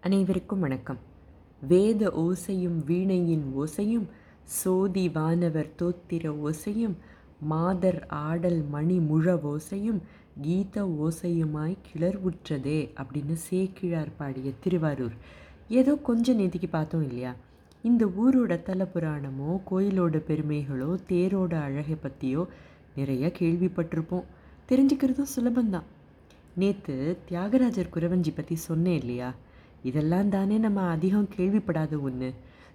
அனைவருக்கும் வணக்கம். வேத ஓசையும் வீணையின் ஓசையும் சோதி வானவர் தோத்திர ஓசையும் மாதர் ஆடல் மணி முழ ஓசையும் கீத ஓசையுமாய் கிளர்வுற்றதே அப்படின்னு சேக்கிழார் பாடிய திருவாரூர். ஏதோ கொஞ்சம் நேத்திக்கு பார்த்தோம் இல்லையா? இந்த ஊரோட தல புராணமோ கோயிலோட பெருமைகளோ தேரோட அழகை பற்றியோ நிறைய கேள்விப்பட்டிருப்போம். தெரிஞ்சுக்கிறதும் சுலபந்தான் நேற்று தியாகராஜர் குறவஞ்சி பற்றி சொன்னேன் இல்லையா? இதெல்லாம் தானே நம்ம அதிகம் கேள்விப்படாத ஒன்று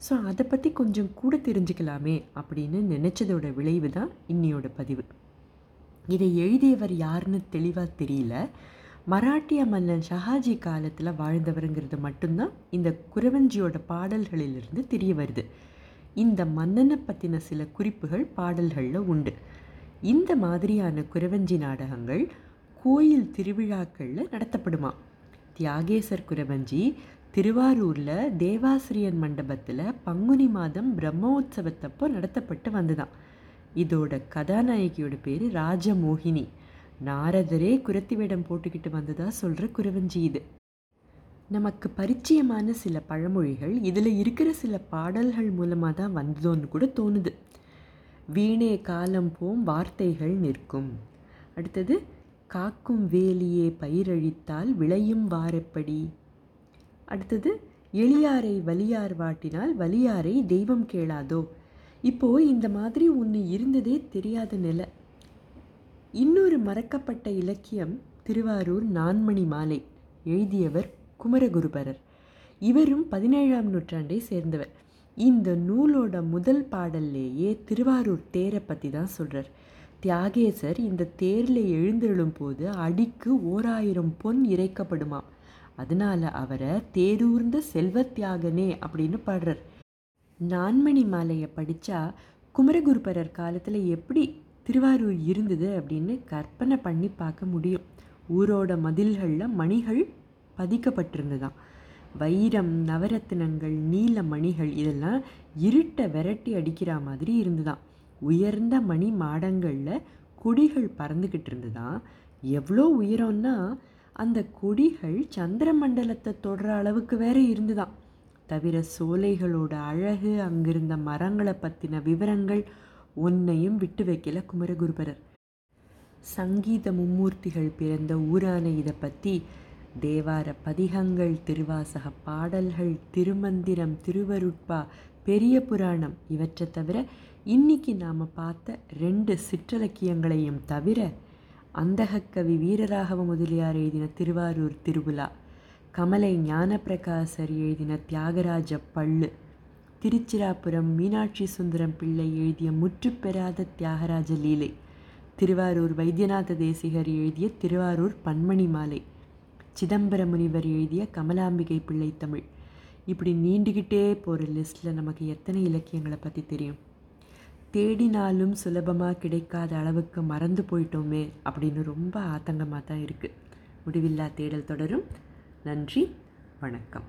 ஸோ அதை பற்றி கொஞ்சம் கூட தெரிஞ்சுக்கலாமே அப்படின்னு நினச்சதோட விளைவு தான் இன்னியோட பதிவு. இதை எழுதியவர் யாருன்னு தெளிவாக தெரியல. மராட்டிய மன்னன் ஷஹாஜி காலத்தில் வாழ்ந்தவருங்கிறது மட்டும்தான் இந்த குரவஞ்சியோட பாடல்களிலிருந்து தெரிய வருது. இந்த மன்னனை பற்றின சில குறிப்புகள் பாடல்களில் உண்டு. இந்த மாதிரியான குறவஞ்சி நாடகங்கள் கோயில் திருவிழாக்களில் நடத்தப்படுமா? தியாகேசர் குறவஞ்சி திருவாரூரில் தேவாசிரியன் மண்டபத்தில் பங்குனி மாதம் பிரம்மோற்சவத்தப்போ நடத்தப்பட்டு வந்துதான் இதோட கதாநாயகியோட பேர் ராஜமோகினி. நாரதரே குரத்தி வேடம் போட்டுக்கிட்டு வந்ததா சொல்கிற குறவஞ்சி இது. நமக்கு பரிச்சயமான சில பழமொழிகள் இதில் இருக்கிற சில பாடல்கள் மூலமாக தான் வந்ததோன்னு கூட தோணுது. வீணே காலம் போம் வார்த்தைகள் நிற்கும். அடுத்தது காக்கும் வேலியே பயிரழித்தால் விளையும் வாரெப்படி. அடுத்தது எளியாரை வலியார் வாட்டினால் வலியாரை தெய்வம் கேளாதோ? இப்போ இந்த மாதிரி ஒன்று இருந்ததே தெரியாத நிலை. இன்னொரு மறக்கப்பட்ட இலக்கியம் திருவாரூர் நான்மணி மாலை எழுதியவர் குமரகுருபரர். இவரும் பதினேழாம் நூற்றாண்டை சேர்ந்தவர். இந்த நூலோட முதல் பாடல்லேயே திருவாரூர் தேரை பற்றி தான் சொல்கிறார் தியாகேசர் இந்த தேரில் எழுந்தருளும் போது அடிக்கு ஓராயிரம் பொன் இறைக்கப்படுமாம். அதனால் அவரை தேரூர்ந்த செல்வத்தியாகனே அப்படின்னு பாடுறார். நான்மணி மாலையை படித்தா குமரகுருபரர் காலத்தில் எப்படி திருவாரூர் இருந்தது அப்படின்னு கற்பனை பண்ணி பார்க்க முடியும். ஊரோட மதில்களில் மணிகள் பதிக்கப்பட்டிருந்ததான் வைரம் நவரத்தினங்கள் நீல மணிகள் இதெல்லாம் இருட்டை விரட்டி அடிக்கிற மாதிரி இருந்துதான் உயர்ந்த மணி மாடங்களில் கொடிகள் பறந்துக்கிட்டு இருந்துதான் எவ்வளோ உயரம்னா அந்த கொடிகள் சந்திர மண்டலத்தை தொடுற அளவுக்கு வேற இருந்துதான் தவிர சோலைகளோட அழகு அங்கிருந்த மரங்களை பற்றின விவரங்கள் ஒன்னையும் விட்டு வைக்கல குமரகுருபரர். சங்கீத மும்மூர்த்திகள் பிறந்த ஊரான இதை பற்றி தேவார பதிகங்கள் திருவாசக பாடல்கள் திருமந்திரம் திருவருட்பா பெரிய புராணம் இவற்றை தவிர இன்னைக்கு நாம் பார்த்த ரெண்டு சிற்றிலக்கியங்களையும் தவிர அந்தகக்கவி வீரராகவ முதலியார் எழுதின திருவாரூர் திருவிழா கமலை ஞானப்பிரகாசர் எழுதின தியாகராஜ பள்ளு திருச்சிராபுரம் மீனாட்சி சுந்தரம் பிள்ளை எழுதிய முற்றுப்பெறாத தியாகராஜ லீலை திருவாரூர் வைத்தியநாத தேசிகர் எழுதிய திருவாரூர் பன்மணி மாலை சிதம்பர முனிவர் எழுதிய கமலாம்பிகை பிள்ளை தமிழ். இப்படி நீண்டுக்கிட்டே போகிற லிஸ்ட்டில் நமக்கு எத்தனை இலக்கியங்களை பற்றி தெரியும்? தேடினாலும் சுலபமாக கிடைக்காத அளவுக்கு மறந்து போயிட்டோமே அப்படின்னு ரொம்ப ஆத்தங்கமாக தான் இருக்குது முடிவில்லா தேடல் தொடரும். நன்றி. வணக்கம்.